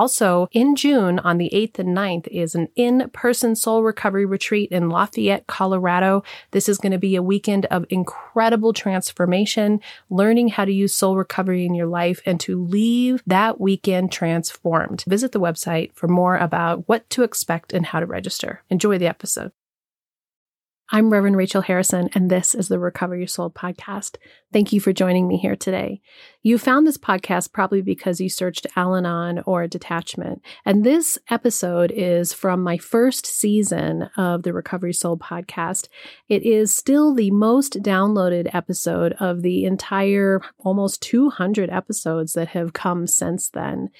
Also, in June on the 8th and 9th is an in person soul Recovery Retreat in Lafayette, Colorado. This is going to be a weekend of incredible transformation, learning how to use soul recovery in your life and to leave that weekend transformed. Visit the website for more about what to expect and how to register. Enjoy the episode. I'm Reverend Rachel Harrison, and this is the Recover Your Soul podcast. Thank you for joining me here today. You found this podcast probably because you searched Al Anon or detachment. And this episode is from my first season of the Recover Your Soul podcast. It is still the most downloaded episode of the entire almost 200 episodes that have come since then.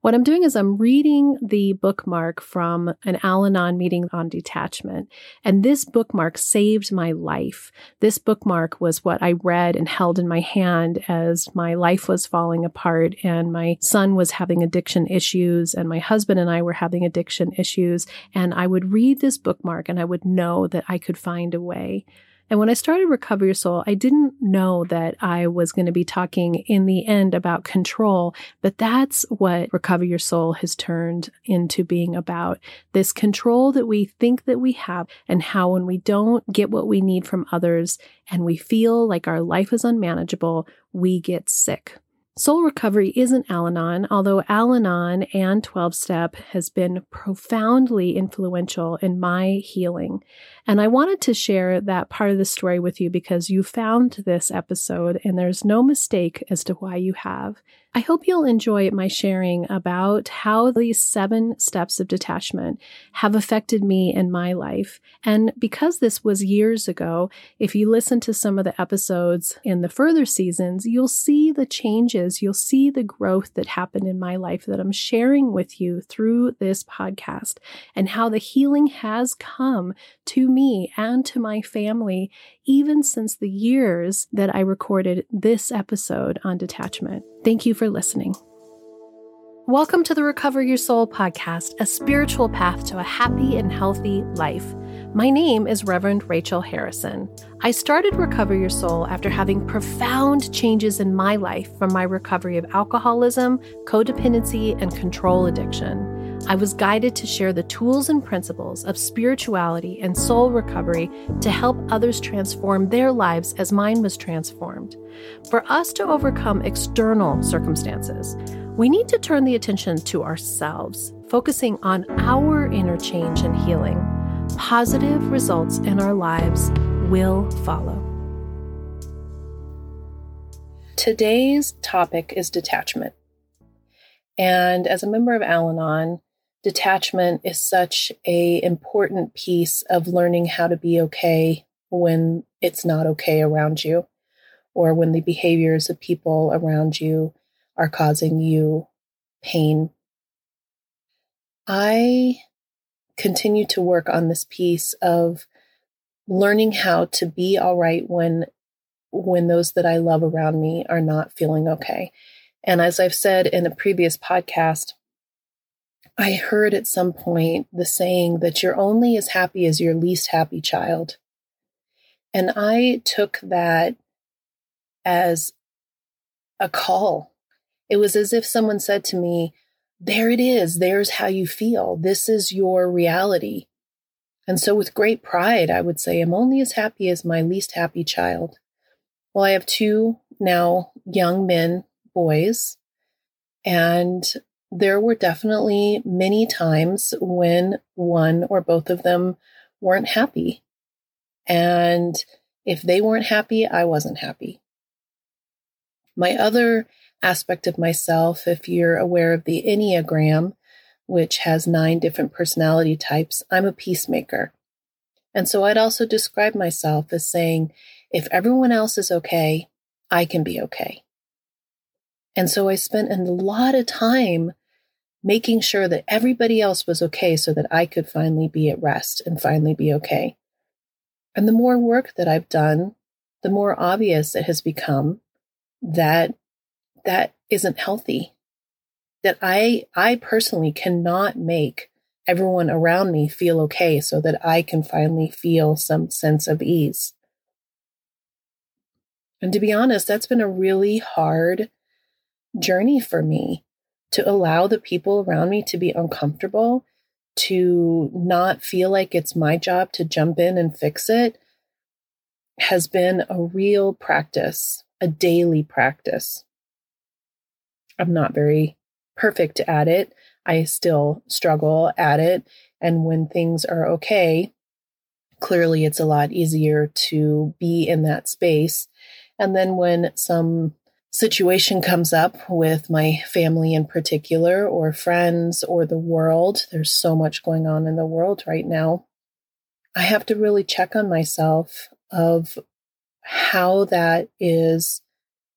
What I'm doing is I'm reading the bookmark from an Al Anon meeting on detachment. And this bookmark saved my life. This bookmark was what I read and held in my hand as my life was falling apart and my son was having addiction issues and my husband and I were having addiction issues. And I would read this bookmark and I would know that I could find a way. And when I started Recover Your Soul, I didn't know that I was going to be talking in the end about control, but that's what Recover Your Soul has turned into being about. This control that we think that we have and how when we don't get what we need from others and we feel like our life is unmanageable, we get sick. Soul recovery isn't Al Anon, although Al Anon and 12 step has been profoundly influential in my healing. And I wanted to share that part of the story with you because you found this episode and there's no mistake as to why you have. I hope you'll enjoy my sharing about how these seven steps of detachment have affected me in my life. And because this was years ago, if you listen to some of the episodes in the further seasons, you'll see the changes, you'll see the growth that happened in my life that I'm sharing with you through this podcast and how the healing has come to me and to my family, even since the years that I recorded this episode on detachment. Thank you for listening. Welcome to the Recover Your Soul podcast, a spiritual path to a happy and healthy life. My name is Reverend Rachel Harrison. I started Recover Your Soul after having profound changes in my life from my recovery of alcoholism, codependency, and control addiction. I was guided to share the tools and principles of spirituality and soul recovery to help others transform their lives as mine was transformed. For us to overcome external circumstances, we need to turn the attention to ourselves, focusing on our inner change and healing. Positive results in our lives will follow. Today's topic is detachment. And as a member of Al Anon, detachment is such a important piece of learning how to be okay when it's not okay around you or when the behaviors of people around you are causing you pain. I continue to work on this piece of learning how to be all right when when those that I love around me are not feeling okay. And as I've said in a previous podcast, I heard at some point the saying that you're only as happy as your least happy child. And I took that as a call. It was as if someone said to me, There it is. There's how you feel. This is your reality. And so, with great pride, I would say, I'm only as happy as my least happy child. Well, I have two now young men, boys, and there were definitely many times when one or both of them weren't happy. And if they weren't happy, I wasn't happy. My other aspect of myself, if you're aware of the Enneagram, which has nine different personality types, I'm a peacemaker. And so I'd also describe myself as saying, if everyone else is okay, I can be okay. And so I spent a lot of time making sure that everybody else was okay so that I could finally be at rest and finally be okay. And the more work that I've done, the more obvious it has become that that isn't healthy. That I, I personally cannot make everyone around me feel okay so that I can finally feel some sense of ease. And to be honest, that's been a really hard journey for me to allow the people around me to be uncomfortable, to not feel like it's my job to jump in and fix it has been a real practice, a daily practice. I'm not very perfect at it. I still struggle at it. And when things are okay, clearly it's a lot easier to be in that space. And then when some situation comes up with my family in particular, or friends, or the world, there's so much going on in the world right now. I have to really check on myself of how that is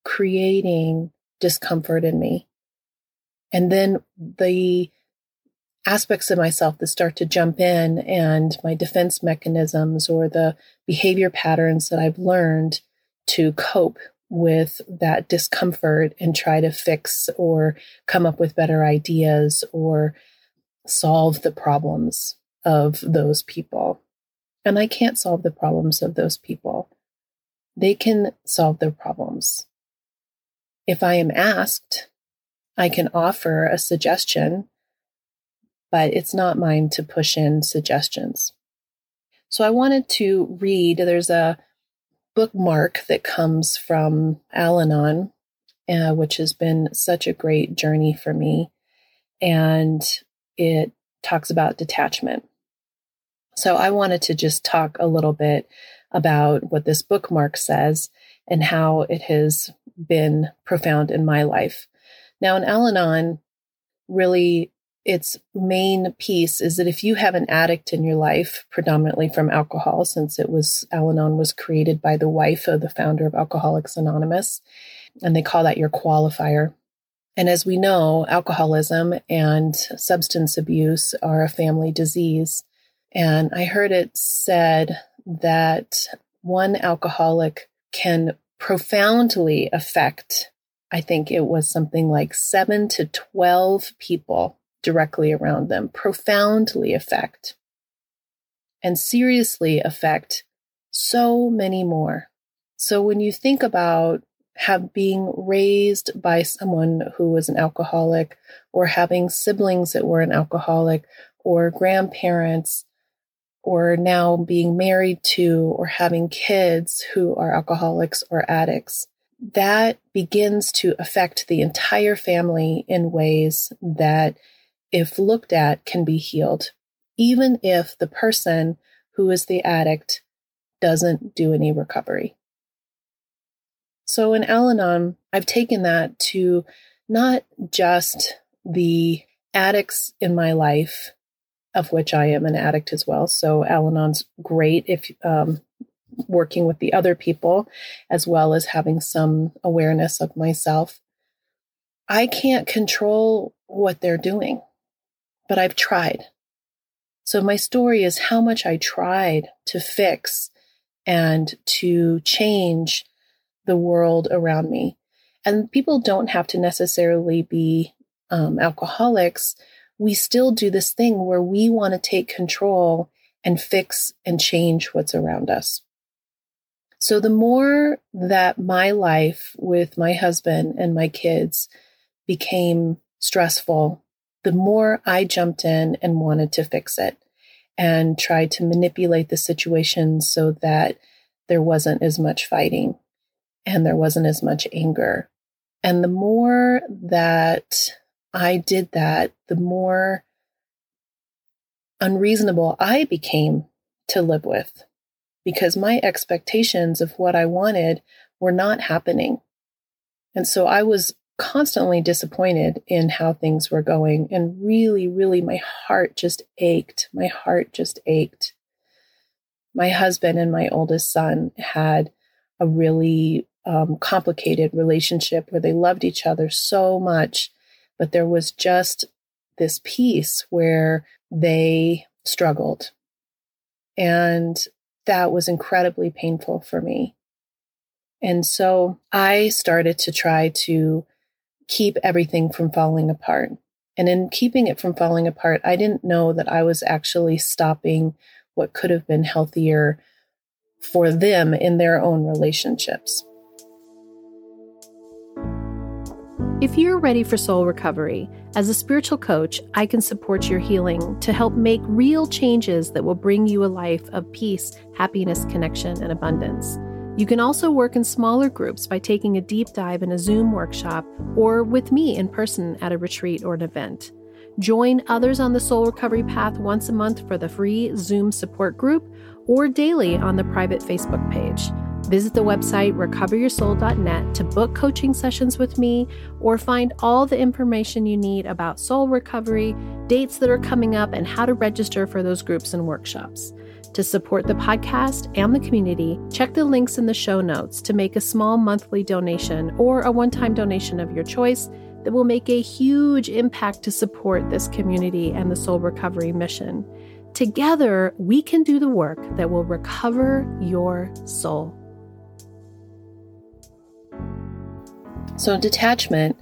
creating discomfort in me. And then the aspects of myself that start to jump in and my defense mechanisms or the behavior patterns that I've learned to cope with that discomfort and try to fix or come up with better ideas or solve the problems of those people. And I can't solve the problems of those people. They can solve their problems. If I am asked, I can offer a suggestion, but it's not mine to push in suggestions. So I wanted to read, there's a bookmark that comes from Al Anon, uh, which has been such a great journey for me. And it talks about detachment. So I wanted to just talk a little bit about what this bookmark says and how it has been profound in my life. Now, in Al Anon, really its main piece is that if you have an addict in your life, predominantly from alcohol, since it was Al Anon was created by the wife of the founder of Alcoholics Anonymous, and they call that your qualifier. And as we know, alcoholism and substance abuse are a family disease. And I heard it said that one alcoholic can profoundly affect, I think it was something like seven to 12 people directly around them, profoundly affect and seriously affect so many more. So when you think about have being raised by someone who was an alcoholic or having siblings that were an alcoholic or grandparents or now being married to or having kids who are alcoholics or addicts, that begins to affect the entire family in ways that, if looked at, can be healed, even if the person who is the addict doesn't do any recovery. So in Al Anon, I've taken that to not just the addicts in my life of which I am an addict as well. So Al Anon's great if um, working with the other people, as well as having some awareness of myself. I can't control what they're doing, but I've tried. So my story is how much I tried to fix and to change the world around me. And people don't have to necessarily be um, alcoholics we still do this thing where we want to take control and fix and change what's around us. So the more that my life with my husband and my kids became stressful, the more I jumped in and wanted to fix it and tried to manipulate the situation so that there wasn't as much fighting and there wasn't as much anger. And the more that I did that, the more unreasonable I became to live with because my expectations of what I wanted were not happening. And so I was constantly disappointed in how things were going. And really, really, my heart just ached. My heart just ached. My husband and my oldest son had a really um, complicated relationship where they loved each other so much but there was just this piece where they struggled. And that was incredibly painful for me. And so I started to try to keep everything from falling apart. And in keeping it from falling apart, I didn't know that I was actually stopping what could have been healthier for them in their own relationships. If you're ready for soul recovery, as a spiritual coach, I can support your healing to help make real changes that will bring you a life of peace, happiness, connection, and abundance. You can also work in smaller groups by taking a deep dive in a Zoom workshop or with me in person at a retreat or an event. Join others on the soul recovery path once a month for the free Zoom support group or daily on the private Facebook page. Visit the website recoveryoursoul.net to book coaching sessions with me or find all the information you need about soul recovery, dates that are coming up, and how to register for those groups and workshops. To support the podcast and the community, check the links in the show notes to make a small monthly donation or a one time donation of your choice that will make a huge impact to support this community and the soul recovery mission. Together, we can do the work that will recover your soul. So, detachment,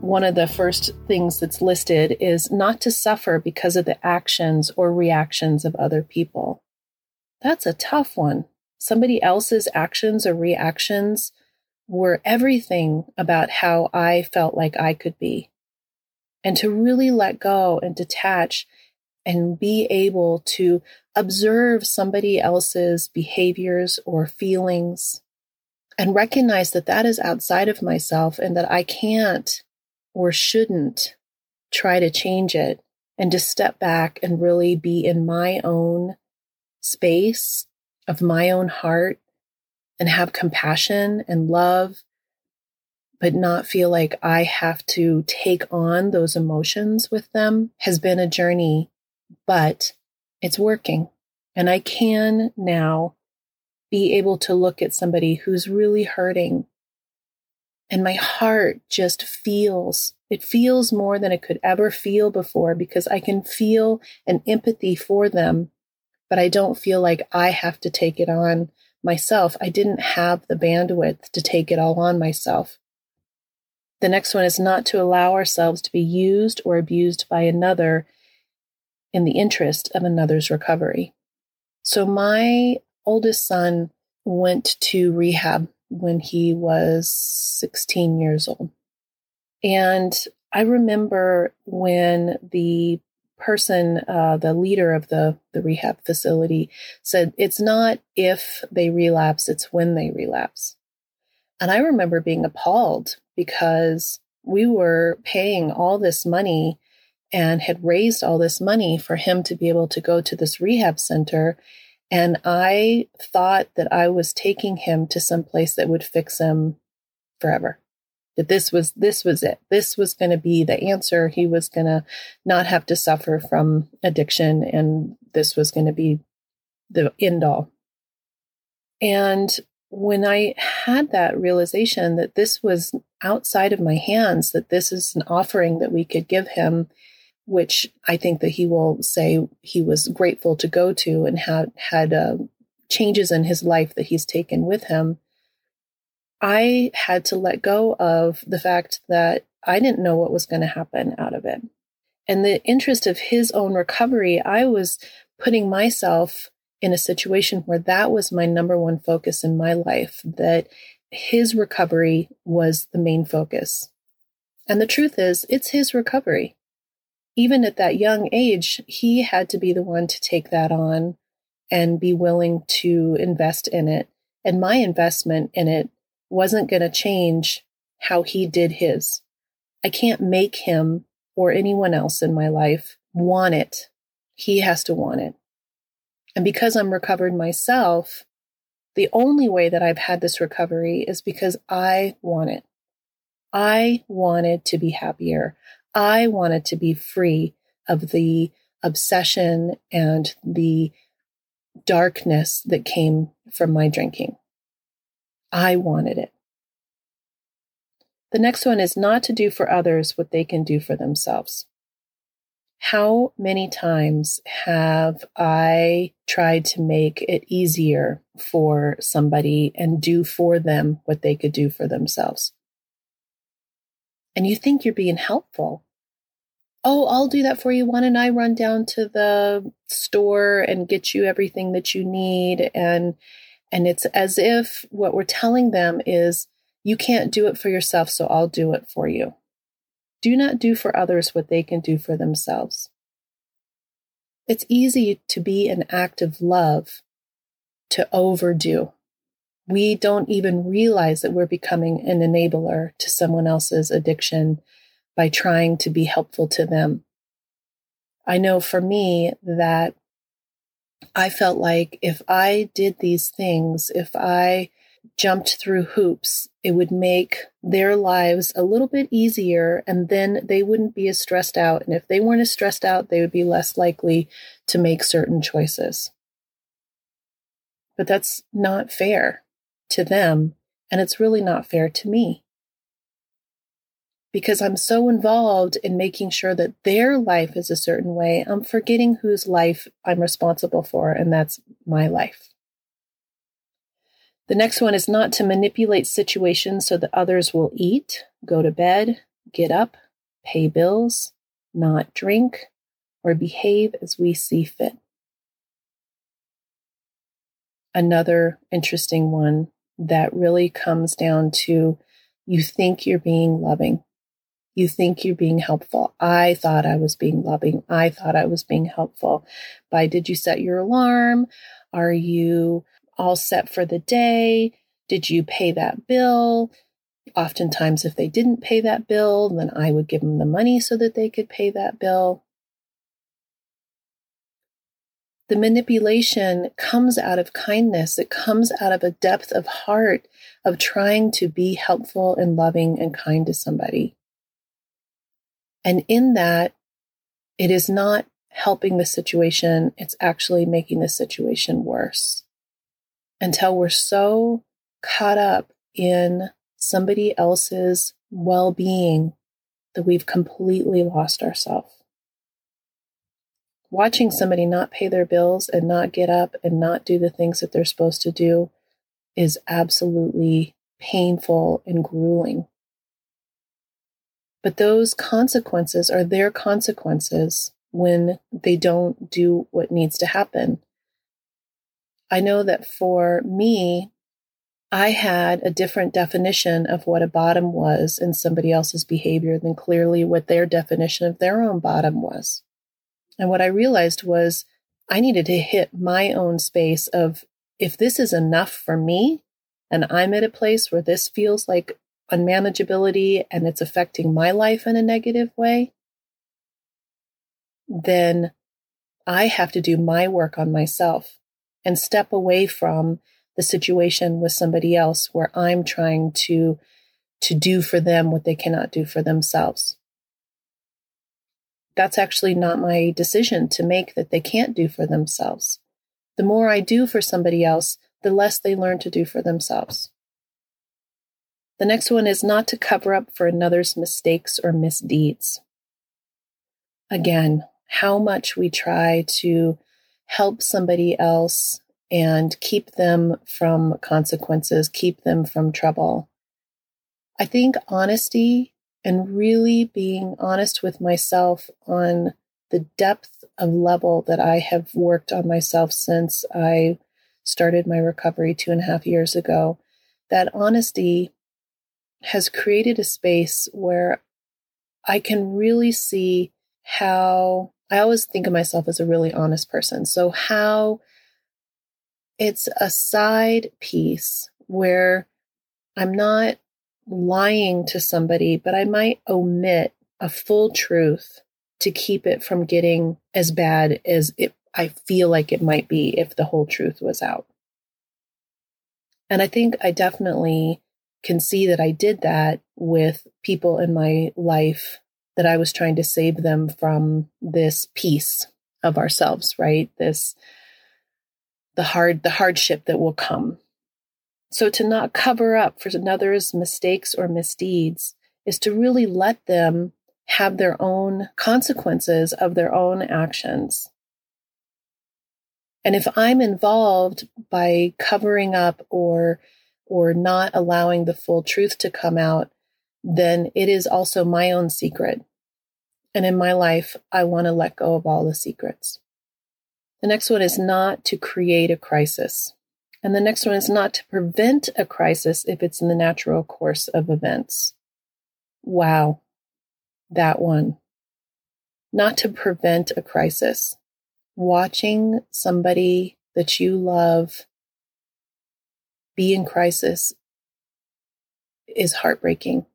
one of the first things that's listed is not to suffer because of the actions or reactions of other people. That's a tough one. Somebody else's actions or reactions were everything about how I felt like I could be. And to really let go and detach and be able to observe somebody else's behaviors or feelings and recognize that that is outside of myself and that I can't or shouldn't try to change it and to step back and really be in my own space of my own heart and have compassion and love, but not feel like I have to take on those emotions with them has been a journey, but it's working. And I can now be able to look at somebody who's really hurting. And my heart just feels, it feels more than it could ever feel before because I can feel an empathy for them, but I don't feel like I have to take it on myself. I didn't have the bandwidth to take it all on myself. The next one is not to allow ourselves to be used or abused by another in the interest of another's recovery. So my oldest son went to rehab when he was 16 years old. And I remember when the person, uh, the leader of the, the rehab facility, said, It's not if they relapse, it's when they relapse. And I remember being appalled because we were paying all this money and had raised all this money for him to be able to go to this rehab center. And I thought that I was taking him to some place that would fix him forever. That this was this was it. This was going to be the answer. He was going to not have to suffer from addiction and this was going to be the end all. And when I had that realization that this was outside of my hands, that this is an offering that we could give him which I think that he will say he was grateful to go to and had had uh, changes in his life that he's taken with him. I had to let go of the fact that I didn't know what was going to happen out of it. And the interest of his own recovery, I was putting myself in a situation where that was my number one focus in my life, that his recovery was the main focus. And the truth is, it's his recovery even at that young age, he had to be the one to take that on and be willing to invest in it. And my investment in it wasn't going to change how he did his. I can't make him or anyone else in my life want it. He has to want it. And because I'm recovered myself, the only way that I've had this recovery is because I want it. I wanted to be happier. I wanted to be free of the obsession and the darkness that came from my drinking. I wanted it. The next one is not to do for others what they can do for themselves. How many times have I tried to make it easier for somebody and do for them what they could do for themselves? And you think you're being helpful. Oh, I'll do that for you. Why don't I run down to the store and get you everything that you need? And, and it's as if what we're telling them is, you can't do it for yourself, so I'll do it for you. Do not do for others what they can do for themselves. It's easy to be an act of love to overdo. We don't even realize that we're becoming an enabler to someone else's addiction by trying to be helpful to them. I know for me that I felt like if I did these things, if I jumped through hoops, it would make their lives a little bit easier and then they wouldn't be as stressed out. And if they weren't as stressed out, they would be less likely to make certain choices. But that's not fair to them. And it's really not fair to me. Because I'm so involved in making sure that their life is a certain way, I'm forgetting whose life I'm responsible for, and that's my life. The next one is not to manipulate situations so that others will eat, go to bed, get up, pay bills, not drink, or behave as we see fit. Another interesting one that really comes down to you think you're being loving. You think you're being helpful. I thought I was being loving. I thought I was being helpful. By did you set your alarm? Are you all set for the day? Did you pay that bill? Oftentimes, if they didn't pay that bill, then I would give them the money so that they could pay that bill. The manipulation comes out of kindness. It comes out of a depth of heart of trying to be helpful and loving and kind to somebody. And in that, it is not helping the situation, it's actually making the situation worse until we're so caught up in somebody else's well being that we've completely lost ourselves. Watching somebody not pay their bills and not get up and not do the things that they're supposed to do is absolutely painful and grueling. But those consequences are their consequences when they don't do what needs to happen. I know that for me, I had a different definition of what a bottom was in somebody else's behavior than clearly what their definition of their own bottom was. And what I realized was I needed to hit my own space of if this is enough for me and I'm at a place where this feels like unmanageability and it's affecting my life in a negative way, then I have to do my work on myself and step away from the situation with somebody else where I'm trying to to do for them what they cannot do for themselves. That's actually not my decision to make that they can't do for themselves. The more I do for somebody else, the less they learn to do for themselves. The next one is not to cover up for another's mistakes or misdeeds. Again, how much we try to help somebody else and keep them from consequences, keep them from trouble. I think honesty and really being honest with myself on the depth of level that I have worked on myself since I started my recovery two and a half years ago, that honesty has created a space where I can really see how I always think of myself as a really honest person. So, how it's a side piece where I'm not lying to somebody, but I might omit a full truth to keep it from getting as bad as it I feel like it might be if the whole truth was out. And I think I definitely can see that I did that with people in my life that I was trying to save them from this piece of ourselves, right? This the hard the hardship that will come. So to not cover up for another's mistakes or misdeeds is to really let them have their own consequences of their own actions. And if I'm involved by covering up or or not allowing the full truth to come out, then it is also my own secret. And in my life, I want to let go of all the secrets. The next one is not to create a crisis. And the next one is not to prevent a crisis if it's in the natural course of events. Wow. That one. Not to prevent a crisis. Watching somebody that you love be in crisis is heartbreaking.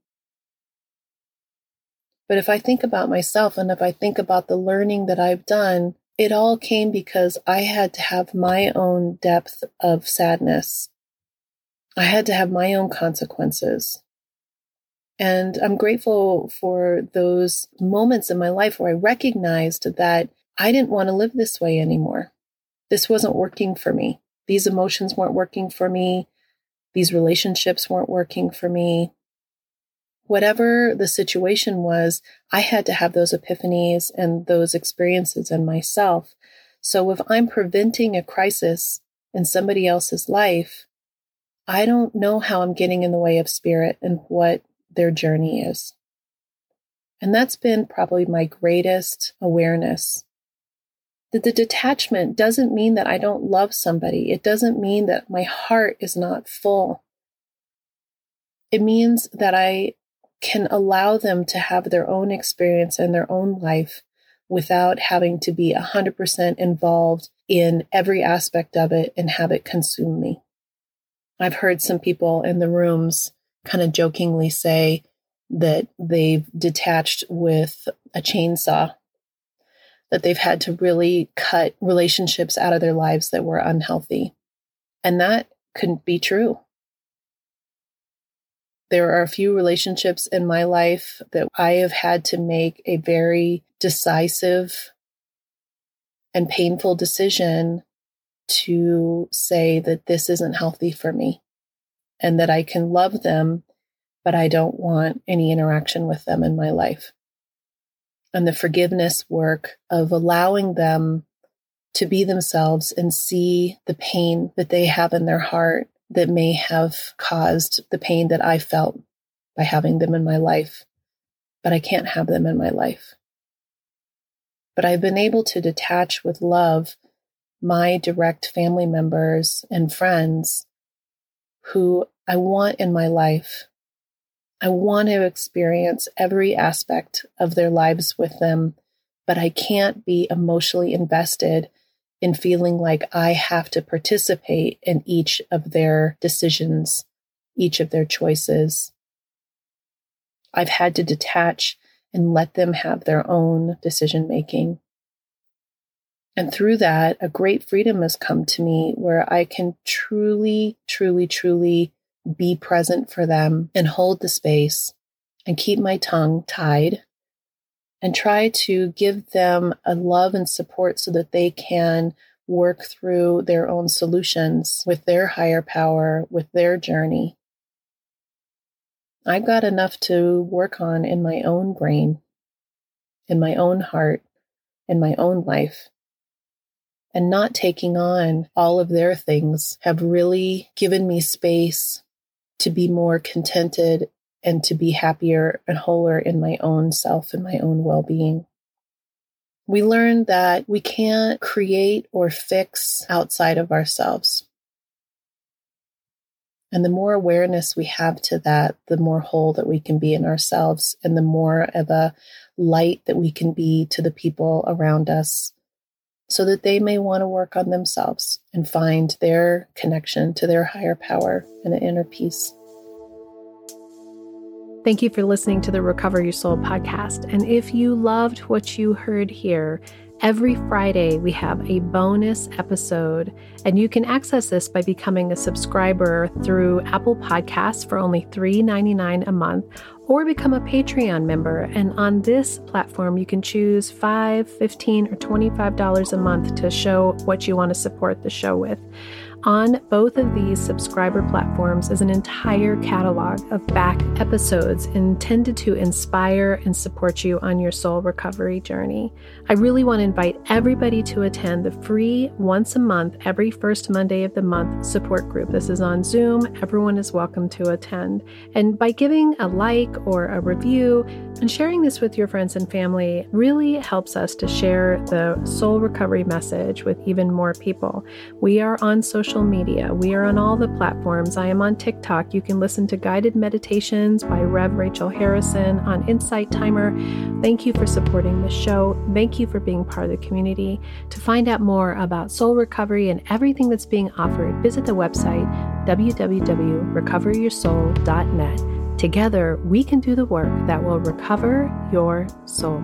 But if I think about myself and if I think about the learning that I've done, it all came because I had to have my own depth of sadness. I had to have my own consequences. And I'm grateful for those moments in my life where I recognized that I didn't want to live this way anymore. This wasn't working for me. These emotions weren't working for me. These relationships weren't working for me whatever the situation was, I had to have those epiphanies and those experiences in myself. So if I'm preventing a crisis in somebody else's life, I don't know how I'm getting in the way of spirit and what their journey is. And that's been probably my greatest awareness. That the detachment doesn't mean that I don't love somebody. It doesn't mean that my heart is not full. It means that I can allow them to have their own experience and their own life without having to be 100% involved in every aspect of it and have it consume me. I've heard some people in the rooms kind of jokingly say that they've detached with a chainsaw, that they've had to really cut relationships out of their lives that were unhealthy. And that couldn't be true. There are a few relationships in my life that I have had to make a very decisive and painful decision to say that this isn't healthy for me and that I can love them, but I don't want any interaction with them in my life. And the forgiveness work of allowing them to be themselves and see the pain that they have in their heart that may have caused the pain that I felt by having them in my life, but I can't have them in my life. But I've been able to detach with love my direct family members and friends who I want in my life. I want to experience every aspect of their lives with them, but I can't be emotionally invested in feeling like I have to participate in each of their decisions, each of their choices. I've had to detach and let them have their own decision making. And through that, a great freedom has come to me where I can truly, truly, truly be present for them and hold the space and keep my tongue tied and try to give them a love and support so that they can work through their own solutions with their higher power, with their journey. I've got enough to work on in my own brain, in my own heart, in my own life. And not taking on all of their things have really given me space to be more contented and to be happier and wholer in my own self and my own well being. We learn that we can't create or fix outside of ourselves. And the more awareness we have to that, the more whole that we can be in ourselves and the more of a light that we can be to the people around us so that they may want to work on themselves and find their connection to their higher power and an inner peace. Thank you for listening to the Recover Your Soul podcast. And if you loved what you heard here, every Friday we have a bonus episode, and you can access this by becoming a subscriber through Apple Podcasts for only $3.99 a month or become a Patreon member. And on this platform, you can choose $5, $15, or $25 a month to show what you want to support the show with. On both of these subscriber platforms is an entire catalog of back episodes intended to inspire and support you on your soul recovery journey. I really want to invite everybody to attend the free once a month, every first Monday of the month support group. This is on Zoom. Everyone is welcome to attend. And by giving a like or a review and sharing this with your friends and family really helps us to share the soul recovery message with even more people. We are on social media, we are on all the platforms. I am on TikTok. You can listen to guided meditations by Rev Rachel Harrison on Insight Timer. Thank you for supporting the show. Thank you for being part of the community. To find out more about soul recovery and everything that's being offered, visit the website www.recoveryoursoul.net. Together, we can do the work that will recover your soul.